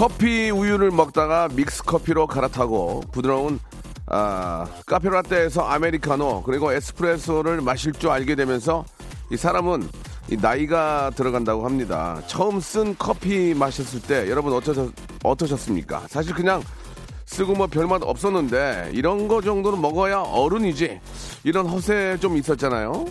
커피 우유를 먹다가 믹스 커피로 갈아타고 부드러운 아, 카페라떼에서 아메리카노 그리고 에스프레소를 마실 줄 알게 되면서 이 사람은 이 나이가 들어간다고 합니다. 처음 쓴 커피 마셨을 때 여러분 어떠셨, 어떠셨습니까? 사실 그냥 쓰고 뭐 별맛 없었는데 이런 거 정도는 먹어야 어른이지 이런 허세 좀 있었잖아요.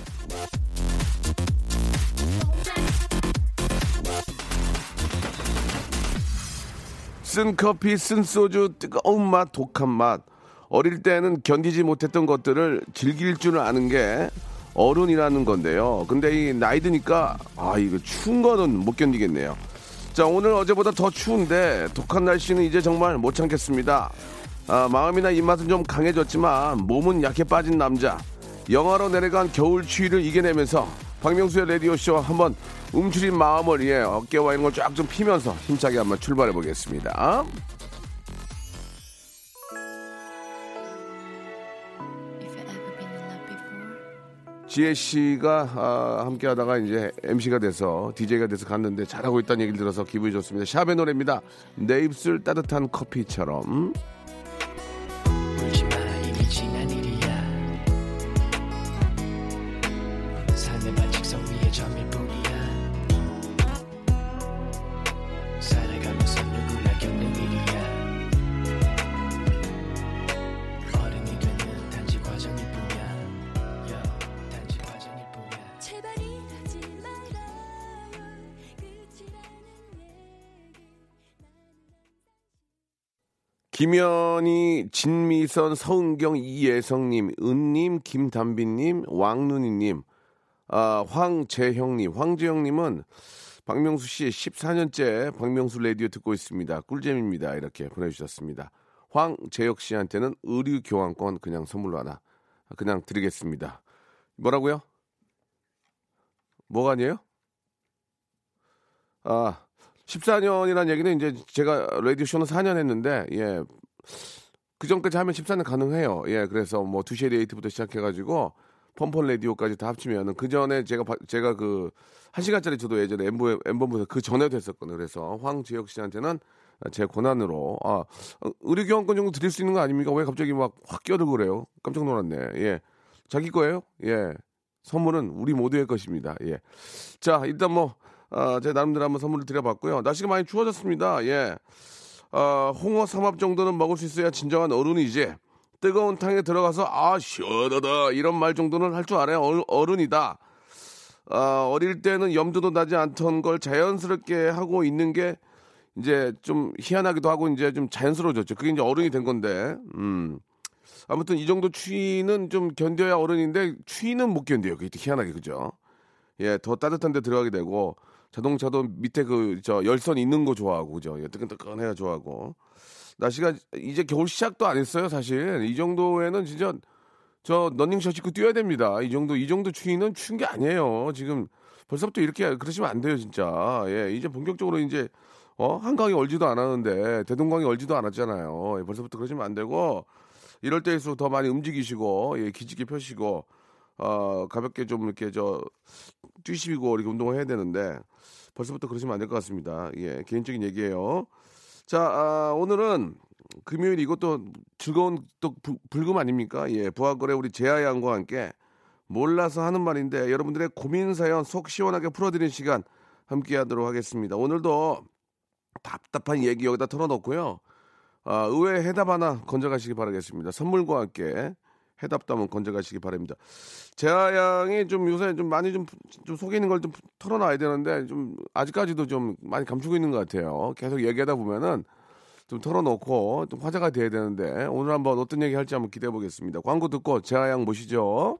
쓴 커피, 쓴 소주, 뜨거운 맛, 독한 맛. 어릴 때는 견디지 못했던 것들을 즐길 줄 아는 게 어른이라는 건데요. 근데 이 나이 드니까 아 이거 추운 거는 못 견디겠네요. 자 오늘 어제보다 더 추운데 독한 날씨는 이제 정말 못 참겠습니다. 아, 마음이나 입맛은 좀 강해졌지만 몸은 약해 빠진 남자. 영하로 내려간 겨울 추위를 이겨내면서 박명수의 라디오쇼 한번 움츠린 마음을 예, 어깨와 이런 걸 쫙 좀 피면서 힘차게 한번 출발해 보겠습니다. 지혜 씨가 아, 함께 하다가 이제 MC가 돼서 DJ가 돼서 갔는데 잘하고 있다는 얘기를 들어서 기분이 좋습니다. 샵의 노래입니다. 내 입술 따뜻한 커피처럼. 김현희, 진미선, 서은경, 이예성님, 은님, 김담비님, 왕눈이님, 아, 황재형님, 황재형님은 박명수 씨 14년째 박명수 라디오 듣고 있습니다. 꿀잼입니다. 이렇게 보내주셨습니다. 황재혁 씨한테는 의류 교환권 그냥 선물로 하나 그냥 드리겠습니다. 뭐라고요? 뭐가 아니에요? 아, 14년이라는 얘기는 이제 제가 라디오 쇼는 4년 했는데 예. 그 전까지 하면 14년 가능해요. 예. 그래서 뭐 2시에 데이트부터 시작해 가지고 펌펀 라디오까지 다 합치면은 그 전에 제가 바- 제가 그 1시간짜리 저도 예전에 엠보 엠본부에서 그 전에도 했었거든요. 그래서 황지혁 씨한테는 제 권한으로 아 의료 교환권 정도 드릴 수 있는 거 아닙니까? 왜 갑자기 막 확 끼어들고 그래요? 깜짝 놀랐네. 예. 자기 거예요? 예. 선물은 우리 모두의 것입니다. 예. 자, 일단 뭐, 아, 제 나름대로 한번 선물을 드려봤고요. 날씨가 많이 추워졌습니다. 예. 아, 홍어 삼합 정도는 먹을 수 있어야 진정한 어른이지. 뜨거운 탕에 들어가서, 아, 시원하다. 이런 말 정도는 할 줄 알아야 어- 어른이다. 아, 어릴 때는 염두도 나지 않던 걸 자연스럽게 하고 있는 게 이제 좀 희한하기도 하고 이제 좀 자연스러워졌죠. 그게 이제 어른이 된 건데, 음. 아무튼 이 정도 추위는 좀 견뎌야 어른인데 추위는 못 견뎌요. 그게 희한하게 그죠? 예, 더 따뜻한 데 들어가게 되고 자동차도 밑에 그 저 열선 있는 거 좋아하고 그죠? 예, 뜨끈뜨끈해야 좋아하고 날씨가 이제 겨울 시작도 안 했어요, 사실. 이 정도에는 진짜 저 런닝 셔츠 입고 뛰어야 됩니다. 이 정도 이 정도 추위는 추운 게 아니에요. 지금 벌써부터 이렇게 그러시면 안 돼요, 진짜. 예, 이제 본격적으로 이제 어 한강이 얼지도 않았는데 대동강이 얼지도 않았잖아요. 예, 벌써부터 그러시면 안 되고 이럴 때일수록 더 많이 움직이시고 예, 기지개 펴시고 어 가볍게 좀 이렇게 저 뛰시고 이렇게 운동을 해야 되는데 벌써부터 그러시면 안 될 것 같습니다. 예, 개인적인 얘기예요. 자, 아, 오늘은 금요일 이것도 즐거운 또 부- 불금 아닙니까? 예, 부하거래 우리 재하 양과 함께 몰라서 하는 말인데 여러분들의 고민 사연 속 시원하게 풀어드리는 시간 함께하도록 하겠습니다. 오늘도 답답한 얘기 여기다 털어놓고요. 아, 의외의 해답 하나 건져가시기 바라겠습니다. 선물과 함께 해답도 한번 건져가시기 바랍니다. 재하 양이 좀 요새 좀 많이 좀, 좀 속에 있는 걸 좀 털어놔야 되는데 좀 아직까지도 좀 많이 감추고 있는 것 같아요. 계속 얘기하다 보면은 좀 털어놓고 좀 화제가 돼야 되는데 오늘 한번 어떤 얘기 할지 한번 기대해 보겠습니다. 광고 듣고 재하 양 모시죠.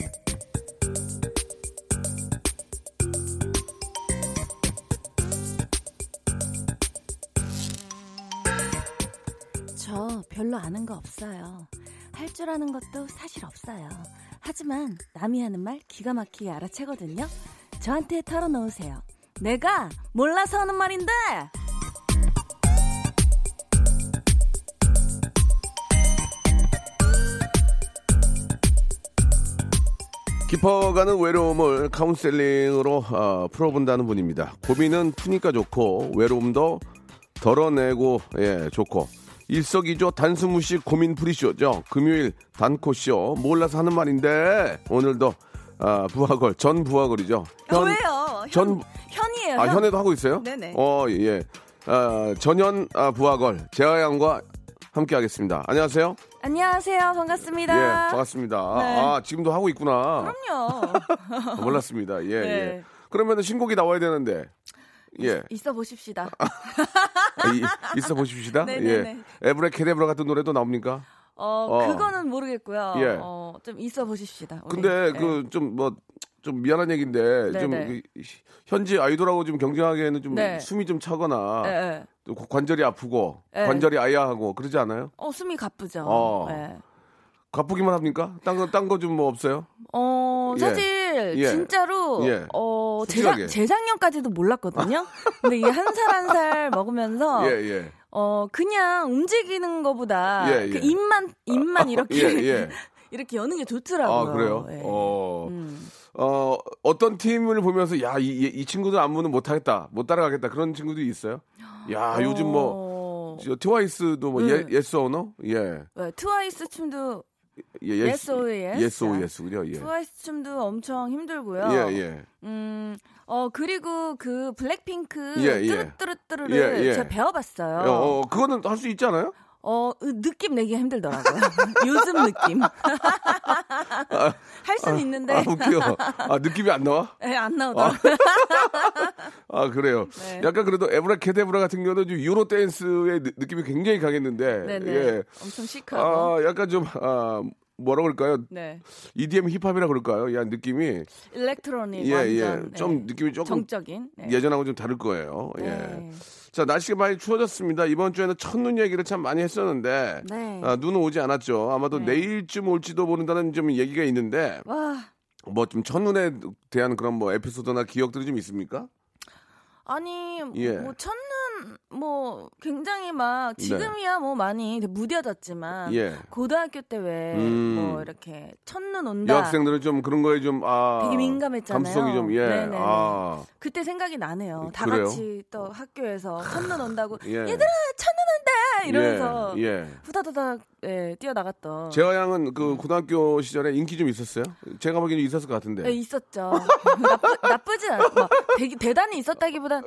별로 아는 거 없어요. 할 줄 아는 것도 사실 없어요. 하지만 남이 하는 말 기가 막히게 알아채거든요. 저한테 털어놓으세요. 내가 몰라서 하는 말인데! 깊어가는 외로움을 카운셀링으로 어, 풀어본다는 분입니다. 고민은 푸니까 좋고 외로움도 덜어내고 예 좋고 일석이조 단수무식 고민 풀이쇼죠. 금요일 단코쇼 몰라서 하는 말인데 오늘도 아, 부하걸 전 부하걸이죠. 아, 왜요? 현, 전 현이에요. 아, 현. 현에도 하고 있어요? 네네. 어, 예. 아, 전현 아, 부하걸 재하양과 함께 하겠습니다. 안녕하세요. 안녕하세요. 예, 반갑습니다. 반갑습니다. 네. 아, 지금도 하고 있구나. 그럼요. 아, 몰랐습니다. 예, 네. 예. 그러면 신곡이 나와야 되는데. 예. 있어 보십시다. 아, 이- 있어 보십시다. 예. 에브레 케데브라 같은 노래도 나옵니까? 어, 어. 그거는 모르겠고요. 예. 어, 좀 있어 보십시다. 우리. 근데 네. 그좀뭐좀 미안한 얘기인데 좀 네네. 그 현지 아이돌하고 좀 경쟁하기에는 좀 네. 숨이 좀 차거나 예, 예. 또 관절이 아프고 네. 관절이 아야하고 그러지 않아요? 어, 숨이 가쁘죠. 어. 예. 가쁘기만 합니까? 딴 거 딴 거 좀 뭐 없어요? 어, 예. 사실 예. 진짜로 예. 어, 솔직하게. 재작, 재작년까지도 몰랐거든요. 근데 이한살 한 살 먹으면서 예, 예. 어, 그냥 움직이는 거보다 예, 그 예. 입만 입만 이렇게 예, 예. 이렇게 여는 게 좋더라고요. 아, 그래요? 예. 어. 음. 어, 어떤 팀을 보면서 야, 이, 이, 이 친구들 안무는 못 하겠다. 못 따라가겠다. 그런 친구들이 있어요? 야, 요즘 뭐 어, 저 트와이스도 뭐 예, 음. 예스 오너? 예. 네, 트와이스 춤도 예, Yes or yes. Yes or Yes군요. 예. 트와이스 춤도 엄청 힘들고요. 예, 예. 음, 어 그리고 그 블랙핑크 예, 예. 뚜루뚜루뚜루를 예, 예. 제가 배워봤어요. 어, 어, 그거는 할 수 있지 않아요? 어, 으, 느낌 내기 힘들더라고요. 요즘 느낌. 할 수는 있는데, 아, 웃겨. 아, 느낌이 안 나와? 예, 안 나오더라고요. 아, 그래요. 네. 약간 그래도 에브라 케데브라 같은 경우는 좀 유로 댄스의 느- 느낌이 굉장히 강했는데. 네네. 예. 엄청 시크하고. 아, 약간 좀, 아, 뭐라 그럴까요? 네. EDM 힙합이라 그럴까요? 야, 느낌이. 일렉트로닉 예, 완전. 예. 네. 좀 느낌이 조금 정적인. 네. 예전하고 좀 다를 거예요. 예. 네. 자, 날씨가 많이 추워졌습니다. 이번 주에는 첫눈 얘기를 참 많이 했었는데. 네. 아, 눈은 오지 않았죠. 아마도 네. 내일쯤 올지도 모른다는 좀 얘기가 있는데. 와, 뭐좀 첫눈에 대한 그런 뭐 에피소드나 기억들이 좀 있습니까? 아니, 예. 뭐, 첫눈, 뭐, 굉장히 막, 지금이야 뭐 많이 무뎌졌지만, 네. 예. 고등학교 때 왜, 음. 뭐, 이렇게, 첫눈 온다. 여학생들은 좀 그런 거에 좀, 아. 되게 민감했잖아요. 감수성이 좀, 예. 아. 그때 생각이 나네요. 다 그래요? 같이 또 학교에서 첫눈 온다고, 예. 얘들아, 온다! 이러면서, 예. 예. 후다다닥, 예, 뛰어나갔던. 재화 양은 그 고등학교 시절에 인기 좀 있었어요? 제가 보기에는 있었을 것 같은데. 예, 있었죠. 나쁘, 나쁘지 않, 뭐, 되게 대단히 있었다기보단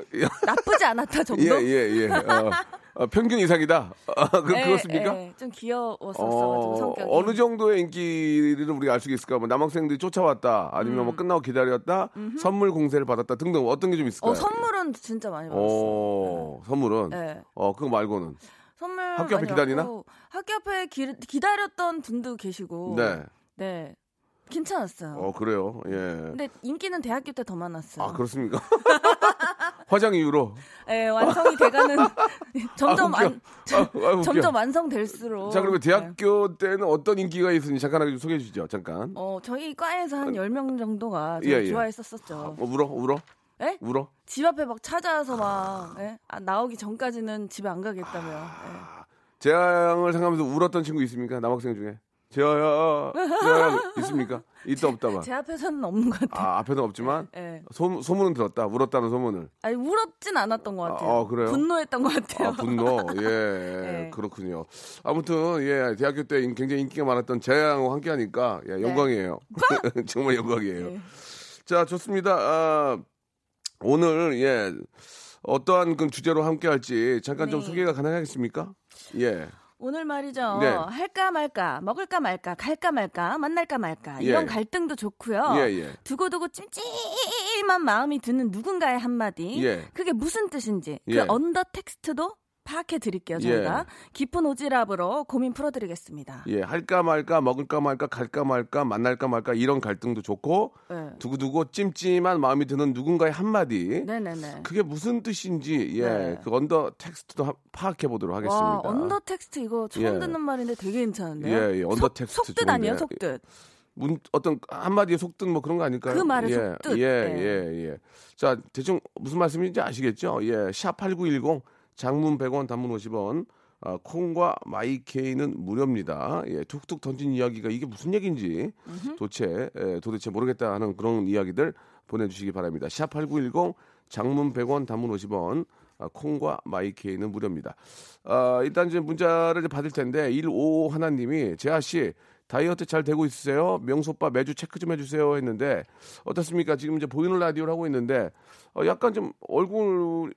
나쁘지 않았다 정도? 예, 예, 예. 어, 어, 평균 이상이다. 아, 그, 예, 그렇습니까? 예, 좀 귀여웠었어가지고 성격이. 어느 정도의 인기를 우리가 알 수 있을까? 뭐 남학생들이 쫓아왔다, 아니면 뭐 끝나고 기다렸다, 선물 공세를 받았다 등등 어떤 게 좀 있을까요? 어, 선물은 진짜 많이 받았어요. 어, 선물은. 네. 어, 그거 말고는. 선물 학교 앞에 기다리나? 학교 앞에 기, 기다렸던 분도 계시고. 네. 네. 괜찮았어요. 어, 그래요. 예. 근데 인기는 대학교 때 더 많았어요. 아, 그렇습니까? 화장 이후로. 예, 완성이 돼가는 점점 아. 안, 아, 아. 점점 완성될수록. 자, 그러면 네. 대학교 때는 어떤 인기가 있었는지 잠깐 좀 소개해 주시죠. 잠깐. 어, 저희 과에서 한 10명 정도가 예, 예. 좋아했었었죠. 뭐 울어? 울어? 예? 울어? 집 앞에 막 찾아와서 막 예? 아, 나오기 전까지는 집에 안 가겠다며. 예. 재앙을 생각하면서 울었던 친구 있습니까? 남학생 중에. 재아야 있습니까? 있다 없다 봐. 제 앞에서는 없는 것 같아요. 아, 앞에는 없지만 예. 소, 소문은 들었다. 울었다는 소문을. 아니 울었진 않았던 것 같아요. 아, 그래요? 분노했던 것 같아요. 아, 분노. 예, 네. 그렇군요. 아무튼 예, 대학교 때 인- 굉장히 인기가 많았던 재하 양과 함께 하니까 예, 영광이에요. 정말 영광이에요. 네. 자, 좋습니다. 아, 오늘 예. 어떠한 그 주제로 함께 할지 잠깐 좀 네. 소개가 가능하겠습니까? 예. 오늘 말이죠. 네. 할까 말까, 먹을까 말까, 갈까 말까, 만날까 말까 예. 이런 갈등도 좋고요. 예, 예. 두고두고 찜찜한 마음이 드는 누군가의 한마디. 예. 그게 무슨 뜻인지 예. 그 under text도 파악해 드릴게요. 저희가 예. 깊은 오지랖으로 고민 풀어드리겠습니다. 예, 할까 말까, 먹을까 말까, 갈까 말까, 만날까 말까 이런 갈등도 좋고 네. 두고두고 찜찜한 마음이 드는 누군가의 한마디. 네네네. 그게 무슨 뜻인지 예, 네. 그 under text도 하- 파악해 보도록 하겠습니다. 와 under text 이거 처음 예. 듣는 말인데 되게 괜찮은데요. 예, 예, under 속, 텍스트 속뜻. 아니에요, 속뜻. 문, 어떤 한마디에 속뜻 뭐 그런 거 아닐까요? 그 말의 예, 속뜻. 예, 예. 예, 예. 자, 대충 무슨 말씀인지 아시겠죠? 예, 샵8910 장문 100원 단문 50원. 아, 콩과 마이케이는 무료입니다. 예, 툭툭 던진 이야기가 이게 무슨 얘기인지 도대체 예, 도대체 모르겠다 하는 그런 이야기들 보내주시기 바랍니다. 샵8910 장문 100원 단문 50원 아, 콩과 마이케이는 무료입니다. 아, 일단 이제 문자를 받을 텐데 155 하나님이 재하 씨 다이어트 잘 되고 있으세요? 명수 오빠 매주 체크 좀 해주세요 했는데 어떻습니까? 지금 이제 보이는 라디오를 하고 있는데 어, 약간 좀 얼굴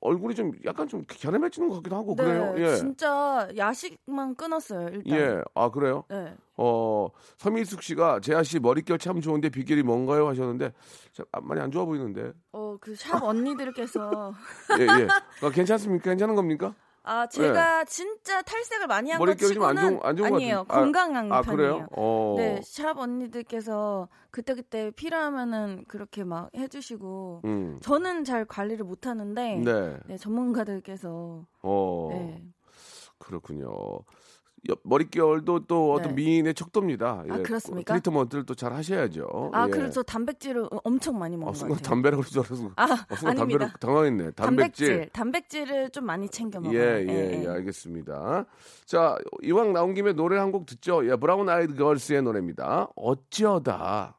얼굴이 좀 약간 좀 겨렴해지는 것 같기도 하고 네, 그래요. 예. 진짜 야식만 끊었어요. 일단. 예. 아 그래요? 네. 어 서민숙 씨가 재하 씨 머릿결 참 좋은데 비결이 뭔가요 하셨는데 참, 아, 많이 안 좋아 보이는데. 어, 그 샵 언니들께서 예 예. 아, 괜찮습니까? 괜찮은 겁니까? 아, 제가 진짜 탈색을 많이 한것 머릿결이 좀안 좋은 안 좋은 것 아니에요. 같은데. 아, 건강한 아, 편이에요. 그래요? 어. 네, 샵 언니들께서 그때 그때 필요하면은 그렇게 막 해주시고 음. 저는 잘 관리를 못 하는데 네. 네, 전문가들께서 어. 네. 그렇군요. 옆- 머릿결도 또 어떤 네. 미인의 척도입니다. 아, 그렇습니까? 트리트먼트를 또 잘 하셔야죠. 아, 예. 저 단백질을 엄청 많이 아, 먹는 것 순간. 담배라고 그러줄 알았어. 아, 아, 순간 담배를. 당황했네. 단백질. 단백질, 단백질 을 좀 많이 챙겨 먹어요. 예, 예, 예, 알겠습니다. 자, 이왕 나온 김에 노래 한 곡 듣죠. 예, 브라운 아이드 걸스의 노래입니다. 어쩌다.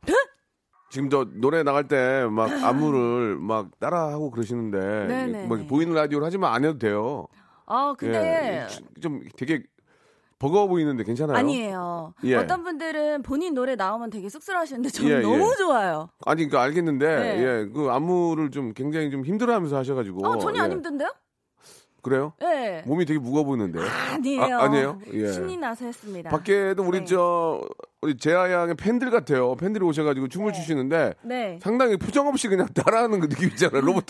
지금 저 노래 나갈 때 막 안무를 막 따라하고 그러시는데 네네. 뭐 보이는 라디오를 하지만 안 해도 돼요. 아, 근데 예, 좀 되게 버거워 보이는데 괜찮아요? 아니에요. 예. 어떤 분들은 본인 노래 나오면 되게 쑥스러워하시는데 저는 예, 예. 너무 좋아요. 아니 그러니까 알겠는데 네. 예, 그 안무를 좀 굉장히 좀 힘들어하면서 하셔가지고 어, 전혀 안 예. 힘든데요? 그래요? 예. 몸이 되게 무거워 보이는데 아니에요. 아, 아니에요? 예. 신이 나서 했습니다. 밖에도 우리 네. 저 우리 재하 양의 팬들 같아요. 팬들이 오셔가지고 춤을 추시는데 네. 상당히 표정 없이 그냥 따라하는 그 느낌 있잖아요. 로봇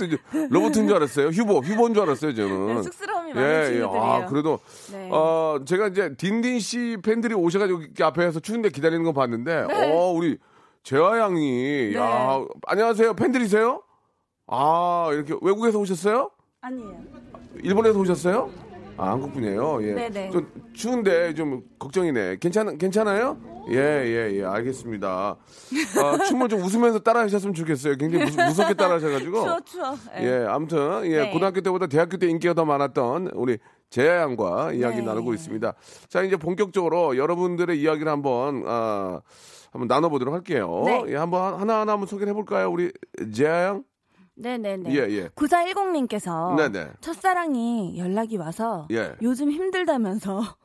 로봇인 줄 알았어요. 휴보 휴보인 줄 알았어요. 저는. 네, 쑥스러움이 예, 예. 친구들이에요. 아, 그래도, 네. 어, 제가 이제 딘딘 씨 팬들이 오셔가지고 이렇게 앞에서 추운데 기다리는 거 봤는데, 네. 어, 우리 재하 양이, 네. 야, 안녕하세요. 팬들이세요? 아, 이렇게 외국에서 오셨어요? 아니에요. 일본에서 오셨어요? 아, 한국 분이에요. 예. 네네. 좀 추운데 좀 걱정이네. 괜찮 괜찮아요? 예, 예, 예. 알겠습니다. 아, 춤을 좀 웃으면서 따라 하셨으면 좋겠어요. 굉장히 무, 무섭 게 따라 하셔 가지고. 추워 추워. 예. 예, 아무튼 예, 네. 고등학교 때보다 대학교 때 인기가 더 많았던 우리 재하 양과 이야기 네. 나누고 있습니다. 자, 이제 본격적으로 여러분들의 이야기를 한번 아, 한번 나눠보도록 할게요. 네. 예, 한번 하나 하나 한번 소개를 해볼까요, 우리 재하 양? 네네네. 예, 예. 9410님께서 네네. 첫사랑이 연락이 와서 예. 요즘 힘들다면서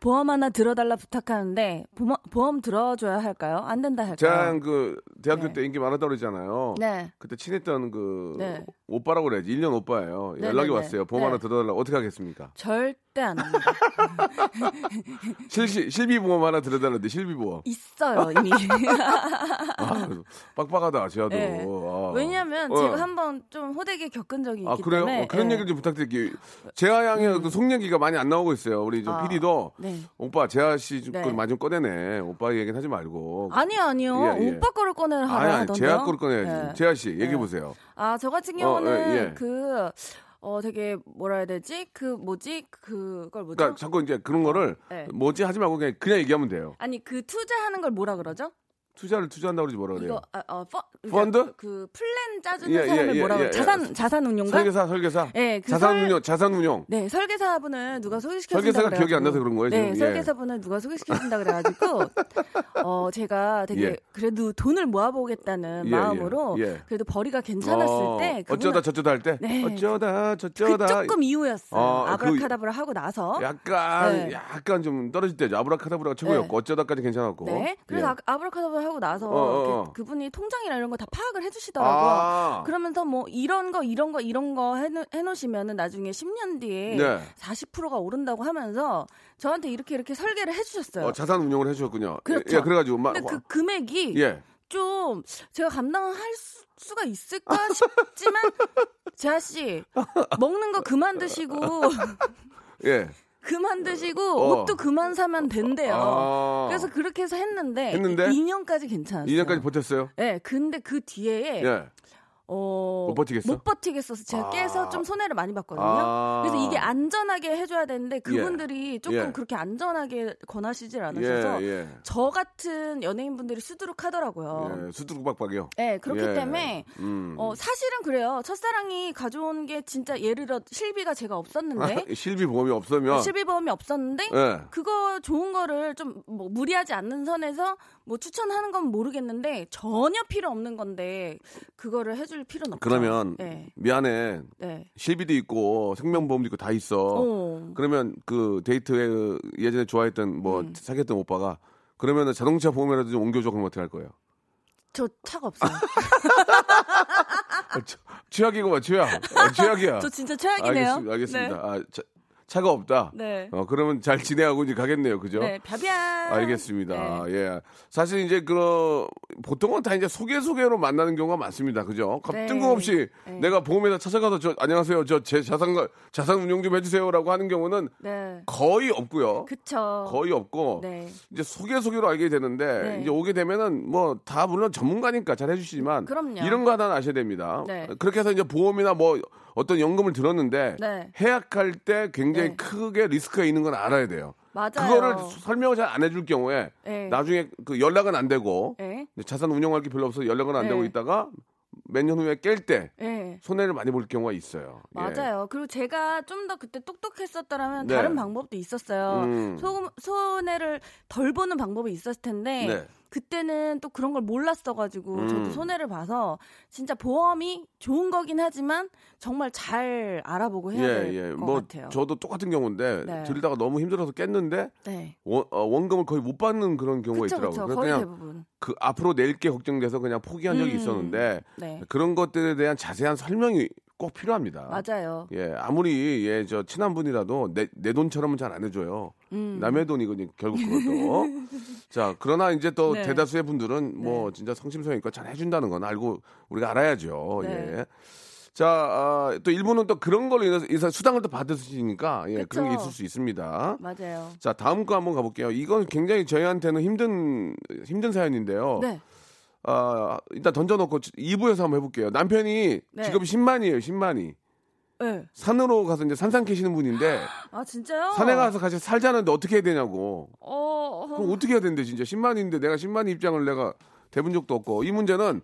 보험 하나 들어달라 부탁하는데 보험, 보험 들어줘야 할까요? 안 된다 할까요? 재하 양그 대학교 네. 때 인기 많았다고 그러잖아요. 네. 그때 친했던 그 네. 오빠라고 그래야지. 1년 오빠예요. 네, 연락이 네, 왔어요. 네. 보험 네. 하나 들어달라고 어떻게 하겠습니까? 절대 안 합니다. 실시, 실비 보험 하나 들어달라는데 실비 보험. 있어요 이미. 아, 빡빡하다. 네. 아. 왜냐하면 어. 제가 한번 좀 호되게 겪은 적이 있기 아, 그래요? 때문에 어, 그런 예. 얘기를 좀 부탁드릴게요. 재하 양의 그 속 얘기가 많이 안 나오고 있어요. 우리 저 아, PD도. 네. 오빠, 재하 씨좀 네. 많이 좀 꺼내네. 오빠 얘기는 하지 말고. 아니요 아니요 예, 예. 오빠 거를 꺼내라 아니, 아니, 하던데요. 재하 거를 꺼내야지. 예. 재하 씨, 얘기해 보세요. 아, 저 같은 어, 경우는 예, 예. 그, 어, 되게, 뭐라 해야 되지? 그, 뭐지? 그걸 뭐죠? 그러니까 자꾸 이제 그런 거를 네. 뭐지 하지 말고 그냥, 그냥 얘기하면 돼요. 아니, 그 투자하는 걸 뭐라 그러죠? 투자를 투자한다고 그러지 뭐라 그래요. 이거, 아, 어, 펀, 펀드? 그, 플랜 짜주는 예, 예, 사람을 예, 뭐라 예, 그래요? 예. 자산, 자산 운용가? 설계사, 설계사. 예, 그 자산 설- 운용, 자산 운용. 네, 설계사분을 누가 소개시켜 준다 설계사가 그래가지고. 기억이 안 나서 그런 거예요, 네. 설계사분을 누가 소개시켜 준다 그래 가지고, 어, 제가 되게 예. 그래도 돈을 모아 보겠다는 예, 마음으로. 그래도 벌이가 괜찮았을 어, 때 그분은- 어쩌다 저쩌다 할 때 네. 어쩌다 그 저쩌다 조금 이후였어요. 어, 그- 아브라카다브라 하고 나서. 약간 네. 약간 좀 떨어질 때죠. 아브라카다브라가 최고였고 네. 어쩌다까지 괜찮았고. 네. 그래서 예. 아, 아브라카다브라 결혼을 하고 나서 어, 어, 어. 그, 그분이 통장이나 이런 거 다 파악을 해주시더라고요. 아, 그러면서 뭐 이런 거 이런 거 이런 거 해놓, 해놓으시면은 나중에 10년 뒤에 네. 40%가 오른다고 하면서 저한테 이렇게 이렇게 설계를 해주셨어요. 어, 자산 운용을 해주셨군요. 그렇죠. 예, 그래가지고 막 근데 그 금액이 예. 좀 제가 감당할 수, 수가 있을까 싶지만 재하 씨 먹는 거 그만 드시고 예. 그만 드시고 어. 옷도 그만 사면 된대요. 아. 그래서 그렇게 해서 했는데, 했는데? 2년까지 괜찮았어요. 2년까지 버텼어요. 네, 근데 그 뒤에 예. 어, 못 버티겠어? 못 버티겠어서 제가 아. 깨서 좀 손해를 많이 봤거든요. 아. 그래서 이게 안전하게 해줘야 되는데 그분들이 조금 예. 그렇게 안전하게 권하시질 않으셔서 예, 예. 저 같은 연예인분들이 수두룩 하더라고요. 예. 수두룩박박이요. 네, 그렇기 예. 때문에 음. 어, 사실은 그래요. 첫사랑이 가져온 게 진짜 예를 들어 실비가 제가 없었는데 실비 보험이 없으면 실비 보험이 없었는데 예. 그거 좋은 거를 좀 뭐 무리하지 않는 선에서 뭐 추천하는 건 모르겠는데 전혀 필요 없는 건데 그거를 해줄 필요는 없죠. 그러면 네, 미안해. 네. 실비도 있고 생명보험도 있고 다 있어. 어. 그러면 그 데이트에 그 예전에 좋아했던 뭐 음. 사귀었던 오빠가 그러면은 자동차 보험이라도 좀 옮겨줘 그러면 어떻게 할 거예요? 저 차가 없어요. 아, 처- 최악이구만 최악. 아, 최악이야. 저 진짜 최악이네요. 알겠습니다. 알겠습니다. 아, 차, 차가 없다. 네. 어 그러면 잘 지내하고 이제 가겠네요. 그죠? 네, 벼벼. 알겠습니다. 네. 예. 사실 이제 그 보통은 다 이제 소개 소개로 만나는 경우가 많습니다. 그죠? 갑- 네. 뜬금없이 네. 내가 보험회사 찾아가서 저 안녕하세요. 저 제 자산 자산 운용 좀 해주세요라고 하는 경우는 네. 거의 없고요. 그쵸. 거의 없고 네. 이제 소개 소개로 알게 되는데 네. 이제 오게 되면은 뭐 다 물론 전문가니까 잘 해주시지만 그럼요. 이런 거 하나 아셔야 됩니다. 네. 그렇게 해서 이제 보험이나 뭐 어떤 연금을 들었는데 네. 해약할 때 굉장히 네. 크게 리스크가 있는 건 알아야 돼요. 맞아요. 그거를 설명을 잘 안 해줄 경우에 네. 나중에 그 연락은 안 되고 네. 자산 운용할 게 별로 없어서 연락은 안 네. 되고 있다가 몇 년 후에 깰때 네. 손해를 많이 볼 경우가 있어요. 예. 맞아요. 그리고 제가 좀 더 그때 똑똑했었더라면 네. 다른 방법도 있었어요. 음. 소, 손해를 덜 보는 방법이 있었을 텐데 네. 그때는 또 그런 걸 몰랐어가지고 음. 저도 손해를 봐서 진짜 보험이 좋은 거긴 하지만 정말 잘 알아보고 해야 예, 될 예. 것뭐 같아요. 저도 똑같은 경우인데 네. 들다가 너무 힘들어서 깼는데 네. 원, 어, 원금을 거의 못 받는 그런 경우가 그쵸, 있더라고요. 그쵸. 거의 대부분. 그 앞으로 낼 게 걱정돼서 그냥 포기한 적이 음. 있었는데 네. 그런 것들에 대한 자세한 설명이 꼭 필요합니다. 맞아요. 예, 아무리 예, 저 친한 분이라도 내, 내 돈처럼은 잘 안 해줘요. 음. 남의 돈이거든요. 결국 그것도. 자, 그러나 이제 또 네. 대다수의 분들은 뭐 진짜 성심성의껏 잘 해준다는 건 알고 우리가 알아야죠. 네. 예. 자, 아, 또 일부는 또 그런 걸로 인해서 인사 수당을 또 받으시니까 예, 그런 게 그쵸. 있을 수 있습니다. 맞아요. 자, 다음 거 한번 가볼게요. 이건 굉장히 저희한테는 힘든 힘든 사연인데요. 네. 아, 일단 던져놓고 2부에서 한번 해볼게요. 남편이 네. 직업이 10만이에요, 10만이. 네. 산으로 가서 이제 산산 캐시는 분인데 아 진짜요? 산에 가서 같이 살자는데 어떻게 해야 되냐고. 어. 그럼 어떻게 해야 되는데 진짜 10만인데 내가 10만 입장을 내가 대본 적도 없고 이 문제는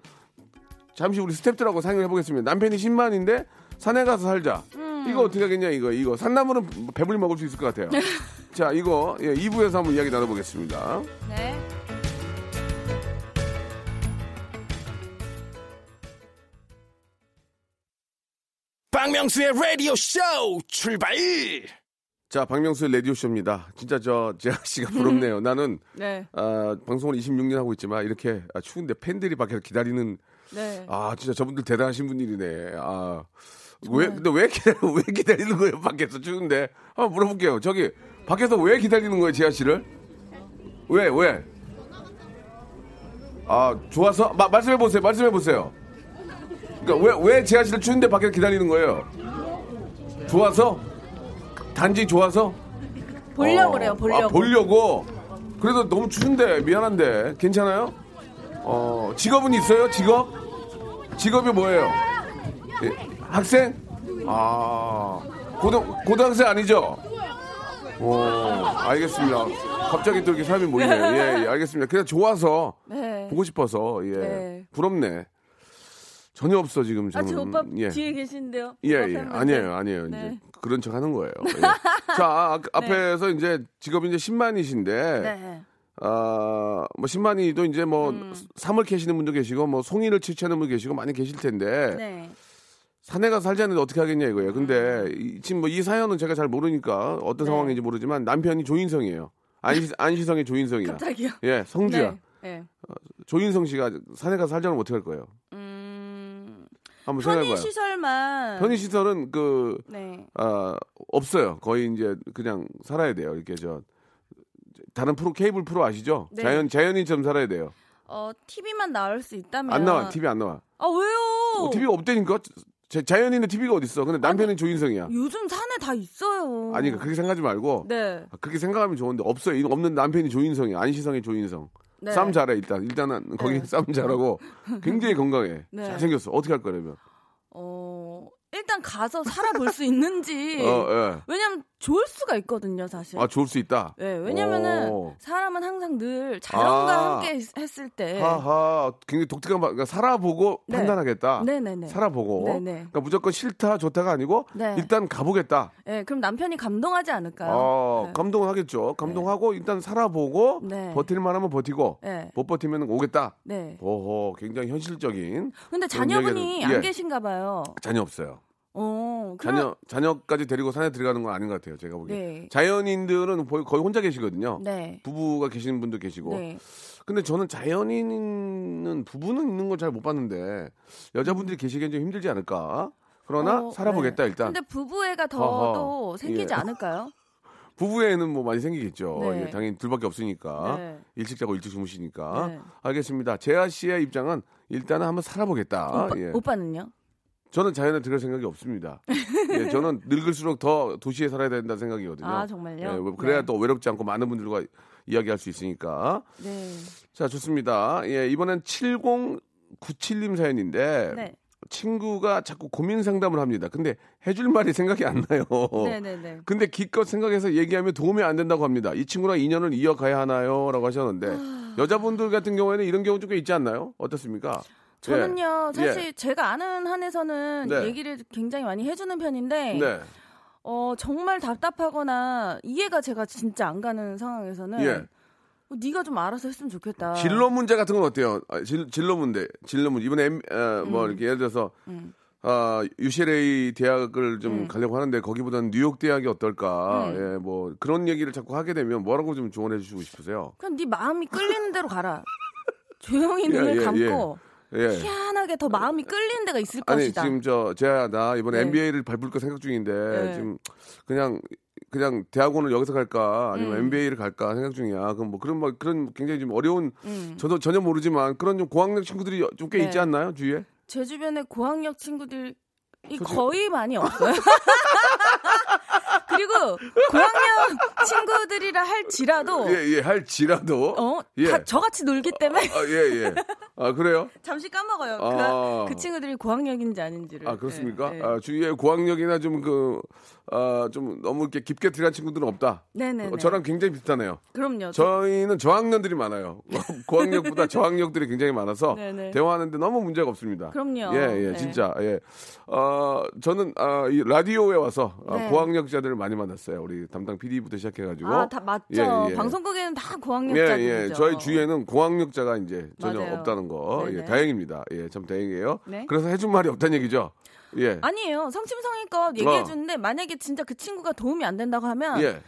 잠시 우리 스탭들하고 상의를 해보겠습니다. 남편이 10만인데 산에 가서 살자. 음. 이거 어떻게 하겠냐 이거 이거 산나물은 배불리 먹을 수 있을 것 같아요. 자 이거 예, 2부에서 한번 이야기 나눠보겠습니다. 네. 박명수의 라디오 쇼 출발 자 박명수의 라디오 쇼입니다. 진짜 저 재하 씨가 부럽네요. 나는 네. 아, 방송을 26년 하고 있지만 이렇게 아, 추운데 팬들이 밖에서 기다리는 네. 아 진짜 저분들 대단하신 분들이네. 아. 왜 근데 왜 기다려 왜 기다리는 거예요 밖에서 추운데 한번 물어볼게요 저기 밖에서 왜 기다리는 거예요 지아 씨를 왜 왜? 아 좋아서 마, 말씀해 보세요 말씀해 보세요 그러니까 왜왜 씨를 추운데 밖에서 기다리는 거예요 좋아서 단지 좋아서 보려고 어, 그래요. 보려고. 아, 보려고. 그래도 너무 추운데 미안한데 괜찮아요? 어 직업은 있어요? 직업? 직업이 뭐예요? 예, 학생? 아 고등 고등학생 아니죠? 오 알겠습니다. 갑자기 또 이렇게 사람이 모이네요. 예, 예 알겠습니다. 그냥 좋아서 네. 보고 싶어서 예 네. 부럽네. 전혀 없어 지금 아, 저는. 저 오빠 예. 뒤에 계신데요. 예, 예. 아니에요, 아니에요. 네. 이제 그런 척 하는 거예요. 예. 자, 아, 앞에서 이제 직업이 이제 10만이신데, 네. 아, 뭐 10만이도 이제 뭐 음. 삼을 캐시는 분도 계시고, 뭐 송이를 채취하는 분 계시고 많이 계실 텐데, 네. 산에 가서 살자는데 어떻게 하겠냐 이거예요. 근데 이- 지금 뭐 이 사연은 제가 잘 모르니까 어떤 네. 상황인지 모르지만 남편이 조인성이에요. 안시, 안시성의 조인성이야. 갑자기요. 예, 성주야. 네. 네. 조인성 씨가 산에 가서 살자면 어떻게 할 거예요? 음, 한번 생각해봐요. 시설만. 편의 시설은 그 네. 아, 없어요. 거의 이제 그냥 살아야 돼요. 이렇게 저 다른 프로 케이블 프로 아시죠? 네. 자연 자연인처럼 살아야 돼요. 어, TV만 나올 수 있다면. 안 나와. TV 안 나와. 아, 왜요? 어, TV가 없다니까. 자, 자연인의 TV가 어디 있어? 근데 남편은 조인성이야. 요즘 산에 다 있어요. 아니 그렇게 생각하지 말고 네. 아, 그렇게 생각하면 좋은데 없어요. 이- 없는 남편이 조인성이야. 안시성이 조인성. 네. 싸움 잘해 일단. 일단은 거기 네. 싸움 잘하고 굉장히 건강해. 네. 잘생겼어. 어떻게 할 거냐면. 어, 일단 가서 살아볼 수 있는지. 어, 예. 왜냐면 좋을 수가 있거든요, 사실. 아 좋을 수 있다. 네, 왜냐면은 오. 사람은 항상 늘 자연과 아. 함께 있- 했을 때. 하하. 굉장히 독특한 바- 그러니까 살아보고 네. 판단하겠다. 네네네. 살아보고. 네네. 그러니까 무조건 싫다 좋다가 아니고 네. 일단 가보겠다. 네, 그럼 남편이 감동하지 않을까요? 어, 네. 감동은 하겠죠. 감동하고 일단 살아보고 네. 버틸만 하면 버티고 네. 못 버티면 오겠다. 네. 오호, 굉장히 현실적인 근데 자녀분이 안 예. 계신가 봐요. 자녀 없어요. 어, 그럼- 자녀 자녀까지 데리고 산에 들어가는 건 아닌 것 같아요. 제가 보기에. 네. 자연인들은 거의 거의 혼자 계시거든요. 네. 부부가 계시는 분도 계시고. 네. 근데 저는 자연인은 부부는 있는 걸 잘 못 봤는데 여자분들이 계시기엔 좀 힘들지 않을까? 그러나 어, 살아보겠다 네. 일단. 근데 부부애가 더. 또 생기지 예. 않을까요? 부부에는 뭐 많이 생기겠죠. 네. 예, 당연히 둘밖에 없으니까 네. 일찍 자고 일찍 주무시니까. 네. 알겠습니다. 재하 씨의 입장은 일단은 한번 살아보겠다. 오빠, 예. 오빠는요? 저는 자연에 들어갈 생각이 없습니다. 예, 저는 늙을수록 더 도시에 살아야 된다는 생각이거든요. 아, 정말요? 예, 뭐 그래야 네. 또 외롭지 않고 많은 분들과 이야기할 수 있으니까. 네. 자, 좋습니다. 예, 이번엔 7097님 사연인데 네. 친구가 자꾸 고민 상담을 합니다. 근데 해줄 말이 생각이 안 나요. 네네네. 근데 기껏 생각해서 얘기하면 도움이 안 된다고 합니다. 이 친구랑 인연을 이어가야 하나요? 라고 하셨는데 아. 여자분들 같은 경우에는 이런 경우 좀 꽤 있지 않나요? 어떻습니까? 저는요, 예. 사실 제가 아는 한에서는 네. 얘기를 굉장히 많이 해주는 편인데, 네. 어, 정말 답답하거나 이해가 제가 진짜 안 가는 상황에서는, 예. 어, 네가 좀 알아서 했으면 좋겠다. 진로 문제 같은 건 어때요? 아, 진, 진로 문제, 진로 문제. 이번에 M, 어, 뭐 이렇게 예를 들어서 음. 아, UCLA 대학을 좀 음. 가려고 하는데 거기보다는 뉴욕 대학이 어떨까? 음. 예, 뭐 그런 얘기를 자꾸 하게 되면 뭐라고 좀 조언해 주시고 싶으세요? 그냥 네 마음이 끌리는 대로 가라. 조용히 예, 눈을 예, 감고 예. 희한하게 더 마음이 끌리는 데가 있을 아니 것이다. 지금 저 제가 나 이번에 네. NBA를 밟을까 생각 중인데 네. 지금 그냥 그냥 대학원을 여기서 갈까 아니면 음. NBA를 갈까 생각 중이야. 그럼 뭐 그런 뭐 그런 굉장히 좀 어려운 음. 저도 전혀 모르지만 그런 좀 고학력 친구들이 좀꽤 네. 있지 않나요 주위에? 제 주변에 고학력 친구들 이 솔직히- 거의 많이 없어요. 그리고 고학력 친구들이라 할지라도 예 예 할지라도 어, 예. 다 저같이 놀기 때문에 아, 예, 예. 아, 그래요? 잠시 까먹어요. 아. 그, 그 친구들이 고학력인지 아닌지를. 아, 그렇습니까? 네, 네. 아, 주위에 고학력이나 좀 그, 아, 좀 너무 이렇게 깊게 들어간 친구들은 없다. 네네. 어, 저랑 굉장히 비슷하네요. 그럼요. 저, 저희는 저학년들이 많아요. 고학력보다 저학력들이 굉장히 많아서 네네. 대화하는데 너무 문제가 없습니다. 그럼요. 예, 예, 네. 진짜. 예. 어, 저는 아, 이 라디오에 와서 아, 네. 고학력자들을 많이 만났어요. 우리 담당 PD부터 시작해가지고. 아, 다 맞죠. 예, 예. 방송국에는 다 예, 고학력자들이죠. 예. 저희 주위에는 고학력자가 이제 전혀 맞아요. 없다는 거. 예. 다행입니다. 예, 참 다행이에요. 네. 그래서 해준 말이 없다는 얘기죠. 예. 아니에요. 성심성의껏 얘기해 주는데 만약에 진짜 그 친구가 도움이 안 된다고 하면 예.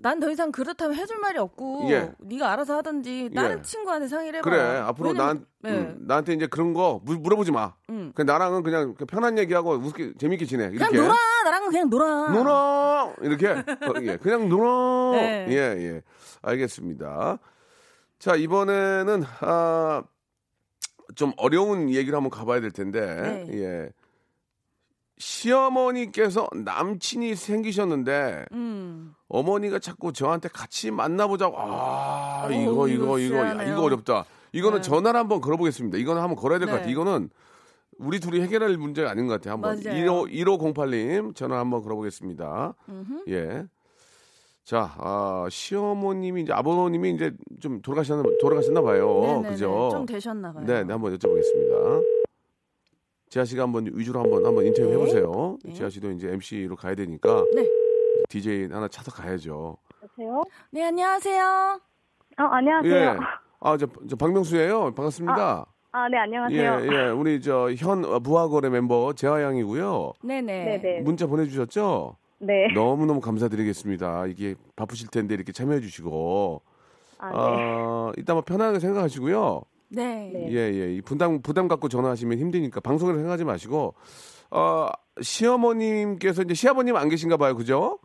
난더 이상 그렇다면 해줄 말이 없고 예. 네가 알아서 하든지 다른 예. 친구한테 상의를 해봐. 그래. 앞으로 난, 네. 음, 나한테 이제 그런 거 물, 물어보지 마. 음. 그냥 나랑은 그냥 편한 얘기하고 웃게, 재밌게 지내. 그냥 이렇게. 놀아. 나랑은 그냥 놀아. 놀아! 이렇게. 어, 예. 그냥 놀아! 네. 예, 예. 알겠습니다. 자, 이번에는, 아, 좀 어려운 얘기를 한번 가봐야 될 텐데, 네. 예. 시어머니께서 남친이 생기셨는데, 음. 어머니가 자꾸 저한테 같이 만나보자고. 아, 이거, 어우, 이거, 이거 이거, 야. 이거 어렵다. 이거는 네. 전화를 한번 걸어보겠습니다. 이거는 한번 걸어야 될것 네. 같아요. 이거는 우리 둘이 해결할 문제가 아닌 것 같아요. 한번 맞아요. 15, 1508님 전화 한번 걸어보겠습니다. 음흠. 예. 자, 아, 시어머님이 이제 아버님이 이제 좀 돌아가셨나, 돌아가셨나 봐요. 네네네. 그죠? 좀 되셨나 봐요. 네, 네, 한번 여쭤보겠습니다. 지아 씨가 한번 위주로 한번 한번 인터뷰 네. 해보세요. 네. 지아 씨도 이제 MC로 가야 되니까 네. DJ 하나 찾아 가야죠. 여보세요? 네, 안녕하세요. 어, 안녕하세요. 예. 아, 저, 저 박명수예요. 반갑습니다. 아, 네, 안녕하세요. 예, 예. 우리 저 현 무화거래 멤버 재하 양이고요. 네네. 네네. 문자 보내 주셨죠? 네. 너무너무 감사드리겠습니다. 이게 바쁘실 텐데 이렇게 참여해 주시고. 아, 네. 아, 일단 뭐 편하게 생각하시고요. 네. 네. 예, 예. 이 부담, 부담 갖고 전화하시면 힘드니까 방송을 생각하지 마시고, 어, 시어머님께서 이제 시아버님 안 계신가 봐요. 그죠?